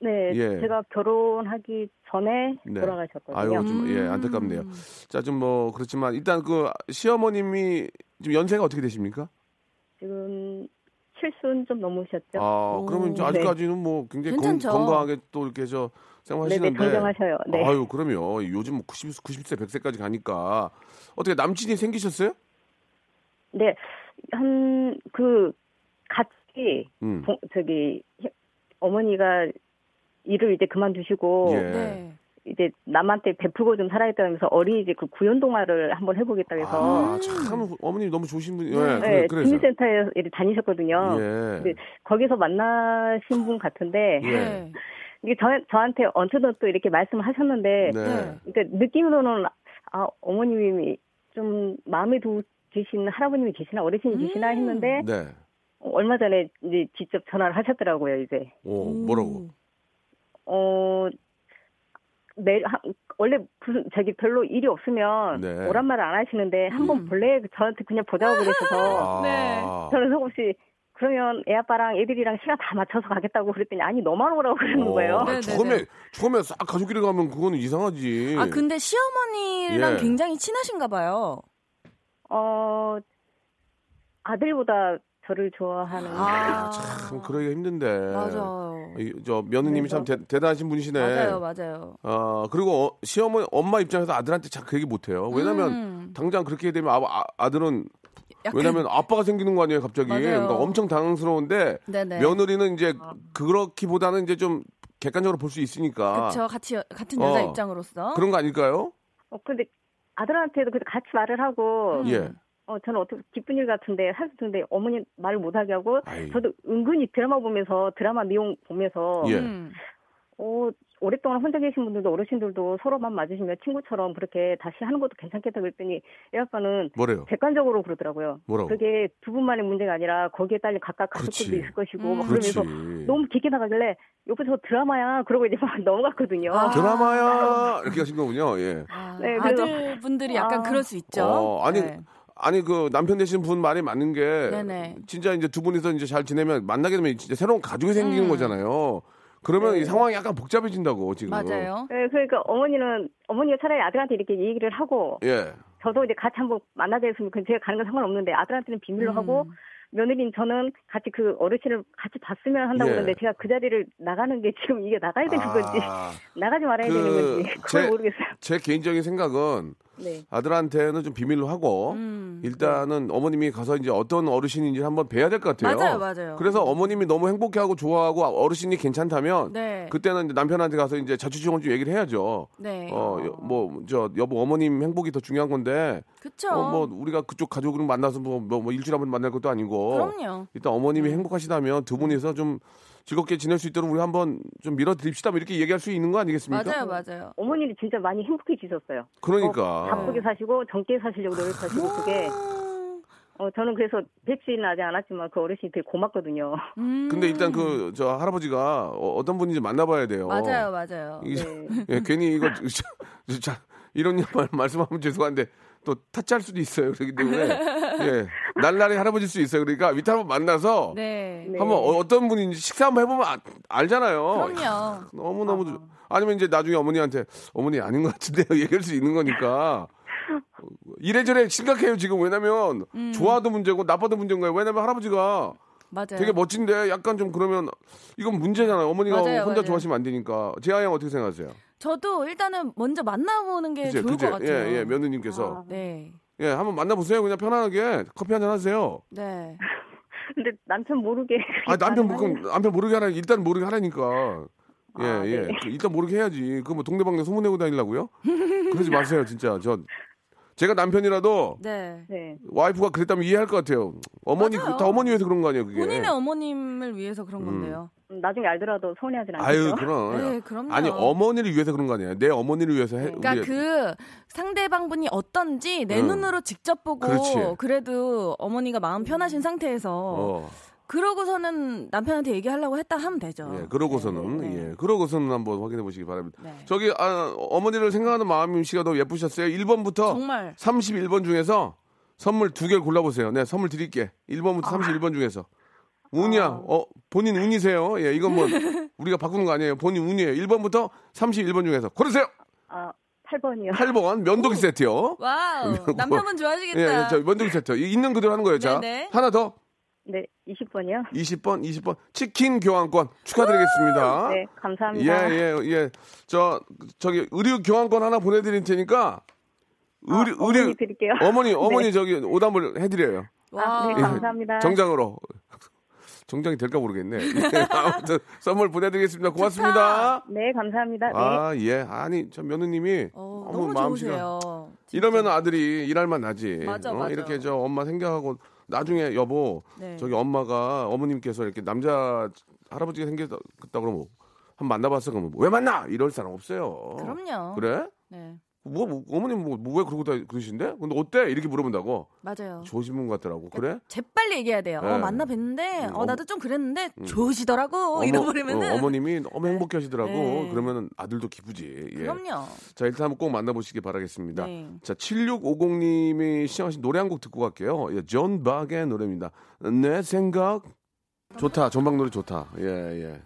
네, 예. 제가 결혼하기 전에 네. 돌아가셨거든요. 아유, 좀, 예, 안타깝네요. 자, 좀 뭐, 그렇지만, 일단 그 시어머님이 지금 연세가 어떻게 되십니까? 지금 칠순 좀 넘으셨죠? 아, 그러면 이제 네. 아직까지는 뭐 굉장히 건. 건강하게 또 이렇게 저 생활하시는데. 당정하셔요. 네. 아유, 그럼요. 요즘 뭐 90, 90세, 100세까지 가니까. 어떻게 남친이 생기셨어요? 네, 한, 그, 같이, 음. 동- 저기, 히- 어머니가 일을 이제 그만두시고, 예. 네. 이제 남한테 베풀고 좀 살아야겠다면서 어린이집 그 구연 동화를 한번 해보겠다 해서, 아, 참 어머님 너무 좋으신 분이. 네. 예, 네, 그래, 그래서. 주민센터에 다니셨거든요. 예. 근데 거기서 만나신 분 같은데, 예. 네. 이게 저, 저한테 언뜻 또 이렇게 말씀을 하셨는데, 네. 그러니까 느낌으로는 아 어머님이 좀 마음에 두 계신 할아버님이 계시나 어르신이 계시나 음. 했는데 네. 어, 얼마 전에 이제 직접 전화를 하셨더라고요 이제 오, 뭐라고? 어 내, 하, 원래 무슨 저기 별로 일이 없으면 네. 오란 말을 안 하시는데 한번 음. 볼래 저한테 그냥 보자고 그러셔서 아. 네. 저는 속없이 그러면 애 아빠랑 애들이랑 시간 다 맞춰서 가겠다고 그랬더니 아니 너만 오라고 그러는 거예요. 어, 네, 네, 처음에 네. 처음에 싹 가족끼리 가면 그거는 이상하지. 아, 근데 시어머니랑 예. 굉장히 친하신가 봐요. 어 아들보다 저를 좋아하는 아, 참 그러기가 힘든데. 맞아요. 이, 저 며느님이 참 대, 대단하신 분이시네. 맞아요, 맞아요. 아 그리고 어, 시어머니 엄마 입장에서 아들한테 잘그 얘기 못해요. 왜냐면 음. 당장 그렇게 되면 아, 아, 들은 약간- 왜냐면 아빠가 생기는 거 아니에요 갑자기. 맞아요. 그러니까 엄청 당황스러운데 네네. 며느리는 이제 그렇기보다는 이제 좀 객관적으로 볼 수 있으니까 그쵸, 같이, 같은 여자 어. 입장으로서. 그런 거 아닐까요? 어, 근데 아들한테도 그래도 같이 말을 하고, 음. 예. 어, 저는 어떻게 기쁜 일 같은데, 할수 있는데 어머니 말을 못 하게 하고, 아이. 저도 은근히 드라마 보면서, 드라마 내용 보면서, 예. 음. 어, 오랫동안 혼자 계신 분들도 어르신들도 서로만 맞으시면 친구처럼 그렇게 다시 하는 것도 괜찮겠다 그랬더니, 애 아빠는 뭐래요? 객관적으로 그러더라고요. 뭐라고? 그게 두 분만의 문제가 아니라 거기에 딸린 각각. 가족들도 있을 것이고, 음. 막 그렇지. 그러면서 너무 깊게 나가길래, 옆에 저 드라마야. 그러고 이제 막 넘어갔거든요. 아. 드라마야 이렇게 하신 거군요. 예. 아, 네, 그래서- 아들분들이 약간 아. 그럴 수 있죠. 어, 아니 네. 아니 그 남편 되신 분 말이 맞는 게 네네. 진짜 이제 두 분이서 이제 잘 지내면 만나게 되면 진짜 새로운 가족이 생기는 음. 거잖아요. 그러면 네. 이 상황이 약간 복잡해진다고 지금. 맞아요. 네, 그러니까 어머니는 어머니가 차라리 아들한테 이렇게 얘기를 하고 예. 저도 이제 같이 한번 만나자 했으면 그 제가 가는 건 상관없는데 아들한테는 비밀로 음. 하고 며느리는 저는 같이 그 어르신을 같이 봤으면 한다고 예. 그러는데 제가 그 자리를 나가는 게 지금 이게 나가야 되는 건지 아, 나가지 말아야 그 되는 건지 그걸 제- 모르겠어요. 제 개인적인 생각은 네. 아들한테는 좀 비밀로 하고 음. 일단은 어머님이 가서 이제 어떤 어르신인지 한번 뵈야 될 것 같아요. 맞아요, 맞아요. 그래서 어머님이 너무 행복해하고 좋아하고 어르신이 괜찮다면 네. 그때는 남편한테 가서 이제 자취정을 좀 얘기를 해야죠. 네. 어, 뭐, 저, 여보, 어머님 행복이 더 중요한 건데, 그쵸. 어, 뭐, 우리가 그쪽 가족을 만나서 뭐, 뭐, 뭐 일주일에 한 번 만날 것도 아니고, 그럼요. 일단 어머님이 행복하시다면 두 분이서 좀 즐겁게 지낼 수 있도록 우리 한번 좀 밀어드립시다. 뭐 이렇게 얘기할 수 있는 거 아니겠습니까? 맞아요, 맞아요. 어머니는 진짜 많이 행복해지셨어요. 그러니까. 더 바쁘게 사시고 젊게 사시려고 노력하시고 그게 어 저는 그래서 뵙지는 아직 않았지만 그 어르신이 되게 고맙거든요. 음. 근데 일단 그, 저, 할아버지가 어, 떤 분인지 만나봐야 돼요. 맞아요, 맞아요. 이게 네. 예, 괜히 이거, 자, 자, 이런 말, 말씀하면 죄송한데, 또 타짜할 수도 있어요. 그렇기 때문에, 예, 날라리 할아버지일 수 있어요. 그러니까 밑에 한번 만나서, 네. 네. 한번 어, 떤 분인지 식사 한번 해보면 아- 알잖아요. 그럼요. 너무 너무 좋- 아니면 이제 나중에 어머니한테 어머니 아닌 것 같은데요 얘기할 수 있는 거니까 이래저래 심각해요 지금 왜냐면 음. 좋아도 문제고 나빠도 문제인 거예요 왜냐면 할아버지가 맞아요. 되게 멋진데 약간 좀 그러면 이건 문제잖아요 어머니가 맞아요, 혼자 맞아요. 좋아하시면 안 되니까 재하 양 어떻게 생각하세요? 저도 일단은 먼저 만나보는 게 그제 좋을 그제 것 같아요. 예, 예 며느님께서 아. 네. 예 한번 만나보세요 그냥 편안하게 커피 한 잔 하세요. 네. 근데 남편 모르게 아 남편 그렇게 모 남편 모르게 하라 일단 모르게 하라니까. 예, 아, 예. 네. 그 일단 모르게 해야지. 그 뭐 동네방네 소문내고 다니려고요? 그러지 마세요, 진짜. 저 제가 남편이라도 네. 네. 와이프가 그랬다면 이해할 것 같아요. 어머니 맞아요. 다 어머니 위해서 그런 거 아니에요, 그게. 본인의 어머님을 위해서 그런 음. 건데요. 음, 나중에 알더라도 서운해하진 않겠죠. 아유, 그럼. 네, 그럼요. 아니, 어머니를 위해서 그런 거 아니에요. 내 어머니를 위해서 해. 그러니까 우리- 그 상대방분이 어떤지 내 응. 눈으로 직접 보고 그렇지. 그래도 어머니가 마음 편하신 상태에서 어. 그러고서는 남편한테 얘기하려고 했다 하면 되죠. 예, 그러고서는 네, 네. 예, 그러고서는 한번 확인해 보시기 바랍니다. 네. 저기 아, 어머니를 생각하는 마음 씨가 너무 예쁘셨어요. 1번부터 정말 31번 중에서 선물 두 개를 골라 보세요. 네, 선물 드릴게. 1번부터 31번 중에서. 운이야. 어, 본인 운이세요. 예, 이건 뭐 우리가 바꾸는 거 아니에요. 본인 운이에요. 1번부터 31번 중에서 고르세요. 아, 8번이요. 8번 면도기 세트요. wow 남편분 좋아하시겠다. 예, 예, 저 면도기 세트. 이- 있는 그대로 하는 거예요. 자, 네네. 하나 더. 네, 20번이요. 20번, 20번 치킨 교환권 축하드리겠습니다. 네, 감사합니다. 예, 예, 예. 저, 저기, 의류 교환권 하나 보내 드릴 테니까, 의류, 아, 어머니 드릴게요. 어머니, 어머니 네. 저기 오담을 해 드려요. 아, 네, 와. 감사합니다. 정장으로. 정장이 될까 모르겠네. 예, 아무튼 선물 보내드리겠습니다. 고맙습니다. 네, 감사합니다. 네. 아, 예. 아니, 참 며느님이 어, 너무 너무 마음씨가. 이러면 아들이 일할만 나지. 맞아, 어, 맞아. 이렇게 저 엄마 생각하고 나중에 여보 네. 저기 엄마가 어머님께서 이렇게 남자 할아버지가 생겼다 그러면 한번 만나봤어 그러면 왜 만나 이럴 사람 없어요. 그럼요. 그래? 네, 뭐, 뭐, 어머님 뭐왜 그러고 다 그러신데? 근데 어때? 이렇게 물어본다고. 맞아요. 좋으신 분 같더라고. 그래? 재빨리 얘기해야 돼요. 네. 어, 만나 뵀는데, 음, 어, 나도 좀 그랬는데, 좋으시더라고. 어머- 이러버리면은. 어, 머님이 너무 행복해 하시더라고. 네. 그러면 아들도 기쁘지. 예. 그럼요. 자, 일단 한번 꼭 만나 보시기 바라겠습니다. 네. 자, 7650 님이 신청하신 노래 한 곡 듣고 갈게요. 예, 존 박의 노래입니다. 내 생각. 좋다. 존박 노래 좋다. 예, 예.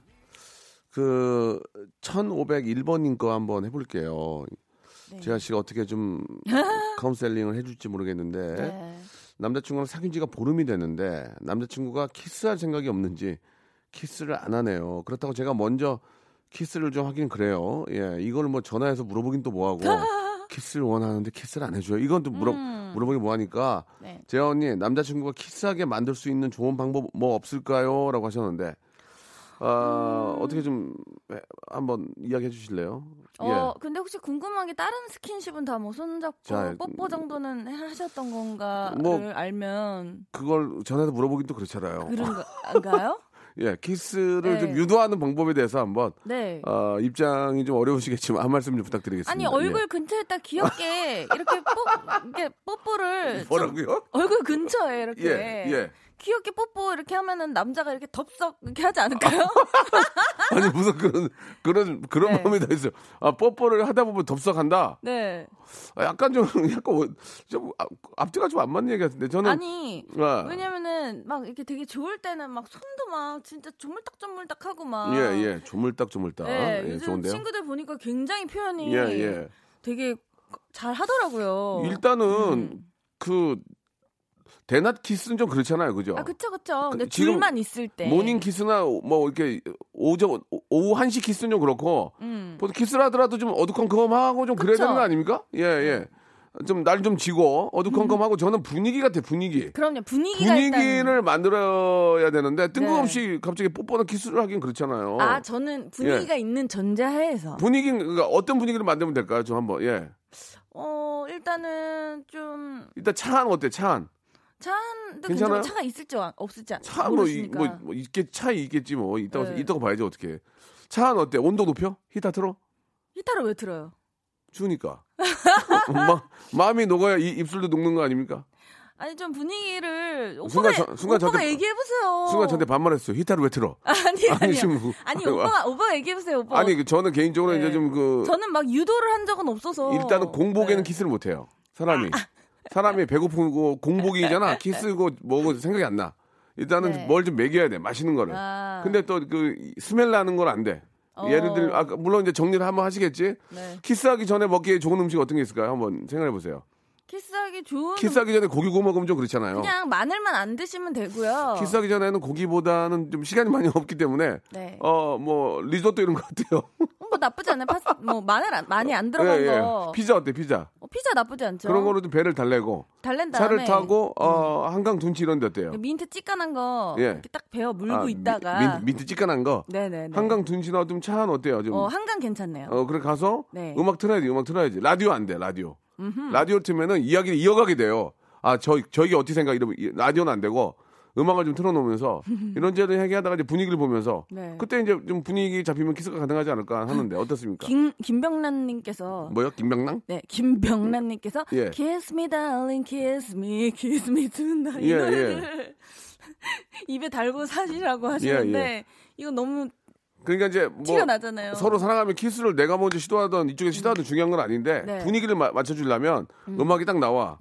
그, 1501번님 거 한번 해 볼게요. 네. 재하 씨가 어떻게 좀 카운셀링을 해줄지 모르겠는데, 네. 남자친구랑 사귄 지가 보름이 됐는데, 남자친구가 키스할 생각이 없는지 키스를 안 하네요. 그렇다고 제가 먼저 키스를 좀 하긴 그래요. 예, 이걸 뭐 전화해서 물어보긴 또 뭐하고, 키스를 원하는데 키스를 안 해줘요. 이건 또 물어, 음. 물어보기 뭐하니까, 네. 재하 언니, 남자친구가 키스하게 만들 수 있는 좋은 방법 뭐 없을까요? 라고 하셨는데, 아, 음. 어떻게 좀 해- 한번 이야기해 주실래요? 예. 어, 근데 혹시 궁금한 게 다른 스킨십은 다 뭐 손잡고 자, 뽀뽀 정도는 하셨던 건가를 뭐- 알면 그걸 전화해서 물어보긴 또 그렇잖아요. 그런가요? 예, 키스를 네. 좀 유도하는 방법에 대해서 한번 네. 어, 입장이 좀 어려우시겠지만 한 말씀 좀 부탁드리겠습니다. 아니 얼굴 근처에 딱 귀엽게 이렇게 뽀 이렇게 뽀뽀를 예. 좀 뭐라고요? 얼굴 근처에 이렇게 예, 예. 귀엽게 뽀뽀 이렇게 하면은 남자가 이렇게 덥석 이렇게 하지 않을까요? 아니 무슨 그런 그런 그런 네. 마음이 다 있어요. 아 뽀뽀를 하다 보면 덥석한다. 네. 아, 약간 좀 약간 어- 좀 아, 앞뒤가 좀 안 맞는 얘기 같은데 저는 아니 아, 왜냐면은 막 이렇게 되게 좋을 때는 막 손도 막 진짜 조물딱 조물딱 하고 막 예, 예. 조물딱 조물딱. 네, 예, 요즘 좋은데요. 친구들 보니까 굉장히 표현이 예, 예. 되게 잘 하더라고요. 일단은 음. 그 대낮 키스는 좀 그렇잖아요. 그죠? 아 그쵸 그쵸. 근데 그 지금 둘만 있을 때 morning 키스나 뭐 이렇게 오전 오후 1시 키스는 좀 그렇고 음. 보통 키스를 하더라도 좀 어두컴컴하고 좀 그래야 그쵸? 되는 거 아닙니까? 예, 예. 좀 날 좀 지고 어두컴컴하고 저는 분위기 같아, 분위기. 그럼요 분위기가 분위기를 일단 만들어야 되는데 뜬금없이 갑자기 뽀뽀나 키스를 하긴 그렇잖아요. 아 저는 분위기가 있는 전제하에서 분위기 그러니까 어떤 분위기를 만들면 될까요? 좀 한번 예. 어 일단은 좀 일단 차안 어때? 차 안. 차도 괜찮아요? 괜찮아 차가 있을지 안- 없을지 안- 차뭐 뭐, 뭐 있겠 차 있겠지 뭐 이따가 네. 이따가 봐야지 어떻게. 차안 어때? 온도 높여? 히터 틀어? 히타를 왜 틀어요? 추우니까. 마, 마음이 녹아야 이 입술도 녹는 거 아닙니까? 아니 좀 분위기를 순간 오빠가 저- 순간 오빠가 저한테- 얘기해 보세요. 순간 저한테 반말했어요. 히터를 왜 틀어? 아니 아니, 아니 지금 아니 뭐- 오빠가 오빠가 얘기해 보세요. 오빠. 아니 그 저는 개인적으로 네. 이제 좀 그 저는 막 유도를 한 적은 없어서 일단은 공복에는 네. 키스를 못 해요. 사람이 사람이 배고프고 공복이잖아. 키스고 뭐고 생각이 안 나. 일단은 네. 뭘좀 먹여야 돼. 맛있는 거를. 아. 근데 또 그 smell 나는 건 안 돼. 어. 예를 들어 아 물론 이제 정리를 한번 하시겠지. 네. 키스하기 전에 먹기에 좋은 음식 어떤 게 있을까요? 한번 생각해 보세요. 키스하기 좋은 키스하기 전에 고기 구워 먹으면 좀 그렇잖아요. 그냥 마늘만 안 드시면 되고요. 키스하기 전에는 고기보다는 좀 시간이 많이 없기 때문에 네. 어뭐 리조또 이런 거 어때요? 뭐 나쁘지 않아요. 파스 뭐 마늘 안, 많이 안 들어간 거. 피자 어때? 피자. 어, 피자 나쁘지 않죠. 그런 거로 좀 배를 달래고 달랜 다음에 차를 타고 어 한강 둔치 이런 데 어때요? 민트 찌깐한 거 예. 이렇게 딱 베어 물고 아, 미- 있다가 민, 민트 찌깐한 거 네네네. 한강 둔치나 좀차안 어때요? 좀어 어, 한강 괜찮네요. 그래 가서 네. 음악 틀어야지 음악 틀어야지 라디오 안 돼 라디오 라디오 틀면은 이야기를 이어가게 돼요. 아 저 저희가 어떻게 생각 이러면 이- 라디오는 안 되고 음악을 좀 틀어놓으면서 이런저런 얘기하다가 이제 분위기를 보면서 네. 그때 이제 좀 분위기 잡히면 키스가 가능하지 않을까 하는데 어떻습니까? 김 김병란님께서 뭐요? 김병랑? 네 김병란님께서 예. Kiss me darling, kiss me, kiss me tonight 이 예, 노래를 입에 달고 사시라고 하시는데 이건 너무 그러니까 이제 뭐 티가 나잖아요. 서로 사랑하면 키스를 내가 먼저 시도하던 이쪽에 시도하던 중요한 건 아닌데 네. 분위기를 마- 맞춰주려면 음. 악이딱 나와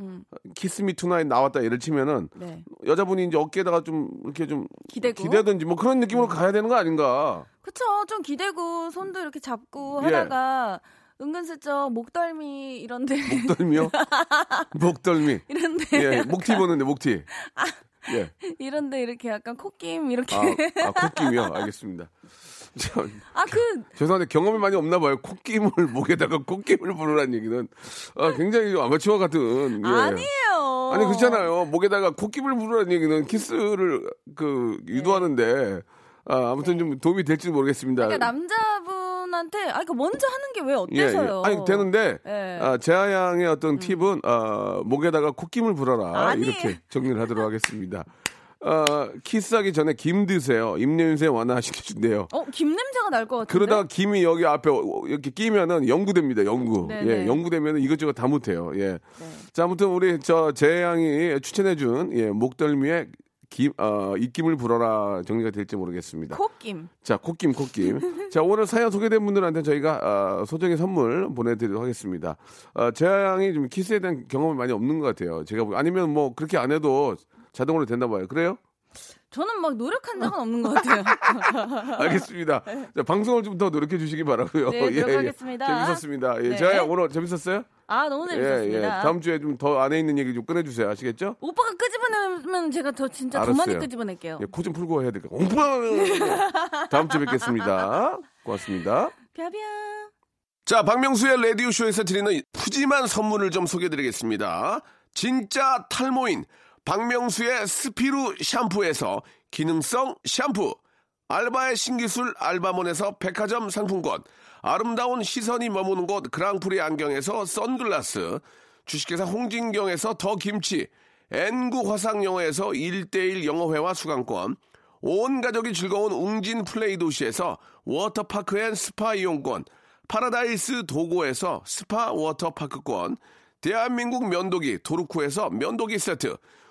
Kiss Me Tonight 나왔다 예를 치면은 네. 여자분이 이제 어깨에다가 좀 이렇게 좀 기대고. 기대든지 뭐 그런 느낌으로 가야 되는 거 아닌가? 그쵸. 좀 기대고 손도 이렇게 잡고 예. 하다가 은근슬쩍 목덜미 이런데 목덜미요? 목덜미. 이런데 예, 목티 보는데 목티. 예. 이런데 이렇게 약간 콧김 이렇게 아, 아 콧김이요. 알겠습니다. 저, 아그 죄송한데 경험이 많이 없나 봐요. 콧김을 목에다가 콧김을 불으라는 얘기는 아, 굉장히 아마추어 같은. 예. 아니에요. 아니 그렇잖아요. 목에다가 콧김을 부르라는 얘기는 키스를 그 유도하는데 아, 아무튼 좀 도움이 될지 모르겠습니다. 그러니까 남자분한테 아 그러니까 먼저 하는 게왜 예, 예. 어때서요? 아니 되는데 예. 아, 재하 양의 어떤 팁은 아, 목에다가 콧김을 불어라 아니. 이렇게 정리를 하도록 하겠습니다. 어, 키스하기 전에 김 드세요. 입 냄새 완화시켜준대요. 어, 김 냄새가 날 것 같은데. 그러다가 김이 여기 앞에 이렇게 끼면은 영구됩니다. 영구. 네, 예, 네. 영구되면 이것저것 다 못해요. 예. 네. 자, 아무튼 우리 저 재양이 추천해준 예, 목덜미에 김, 어, 입김을 불어라 정리가 될지 모르겠습니다. 콧김. 자, 콧김, 콧김. 자, 오늘 사연 소개된 분들한테 저희가 어, 소정의 선물 보내드리도록 하겠습니다. 어, 재양이 좀 키스에 대한 경험이 많이 없는 것 같아요. 제가 보- 아니면 뭐 그렇게 안 해도 자동으로 된다 봐요. 그래요? 저는 막 노력한 적은 없는 것 같아요. 알겠습니다. 자, 방송을 좀 더 노력해 주시기 바라고요. 네, 노력하겠습니다. 재밌었습니다. 예, 네. 재하 오늘 재밌었어요? 아, 너무 재밌었습니다. 예, 예. 다음 주에 좀 더 안에 있는 얘기 좀 꺼내주세요. 아시겠죠? 오빠가 끄집어내면 제가 더 진짜 더 많이 알았어요. 끄집어낼게요. 예, 코 좀 풀고 해야 될까? 오빠! 다음 주에 뵙겠습니다. 고맙습니다. 펴펴. 자, 박명수의 라디오쇼에서 드리는 푸짐한 선물을 좀 소개해드리겠습니다. 진짜 탈모인 박명수의 스피루 샴푸에서 기능성 샴푸, 알바의 신기술 알바몬에서 백화점 상품권, 아름다운 시선이 머무는 곳 그랑프리 안경에서 선글라스, 주식회사 홍진경에서 더 김치, N구 화상영어에서 1대1 영어회화 수강권, 온 가족이 즐거운 웅진 플레이 도시에서 워터파크 and 스파 이용권, 파라다이스 도고에서 스파 워터파크권, 대한민국 면도기 도루코에서 면도기 세트,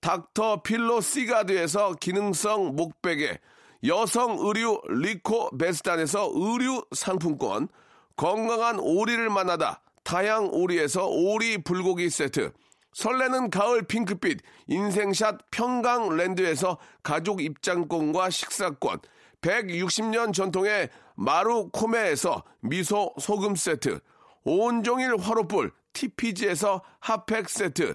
닥터 필로 시가드에서 기능성 목베개, 여성 의류 리코 베스탄에서 의류 상품권, 건강한 오리를 만나다 다향 오리에서 오리 불고기 세트, 설레는 가을 핑크빛 인생샷 평강랜드에서 가족 입장권과 식사권, 160년 전통의 마루코메에서 미소 소금 세트, 온종일 화로불 TPG에서 핫팩 세트,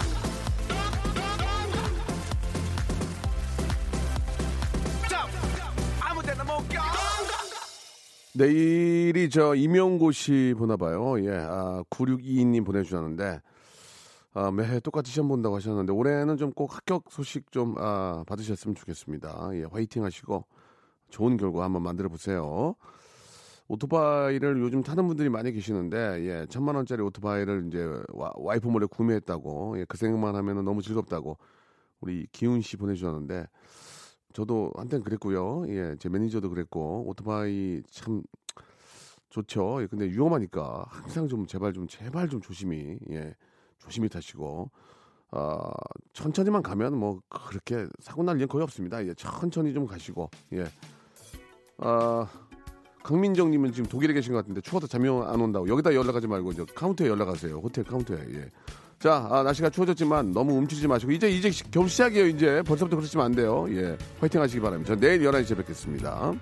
내일이 저 임용고 씨 보나 봐요. 예, 아, 9622님 보내주셨는데, 아, 매해 똑같이 시험 본다고 하셨는데, 올해는 좀 꼭 합격 소식 좀, 아, 받으셨으면 좋겠습니다. 예, 화이팅 하시고, 좋은 결과 한번 만들어 보세요. 오토바이를 요즘 타는 분들이 많이 계시는데, 예, 천만 원짜리 오토바이를 이제 와, 와이프 몰래 구매했다고, 예, 그 생각만 하면 너무 즐겁다고, 우리 기훈 씨 보내주셨는데, 저도 한땐 그랬고요. 예, 제 매니저도 그랬고 오토바이 참 좋죠. 예, 근데 위험하니까 항상 좀 제발 좀 제발 좀 조심히 예, 조심히 타시고 아 천천히만 가면 뭐 그렇게 사고 날 일은 거의 없습니다. 예, 천천히 좀 가시고 예. 아 강민정님은 지금 독일에 계신 것 같은데 추워서 잠이 안 온다고 여기다 연락하지 말고 저 카운터에 연락하세요. 호텔 카운터에. 예. 자, 아, 날씨가 추워졌지만 너무 움츠리지 마시고 이제 이제 겨울 시작이에요. 이제 벌써부터 그러시면 안 돼요. 예, 화이팅 하시기 바랍니다. 저 내일 11시에 뵙겠습니다.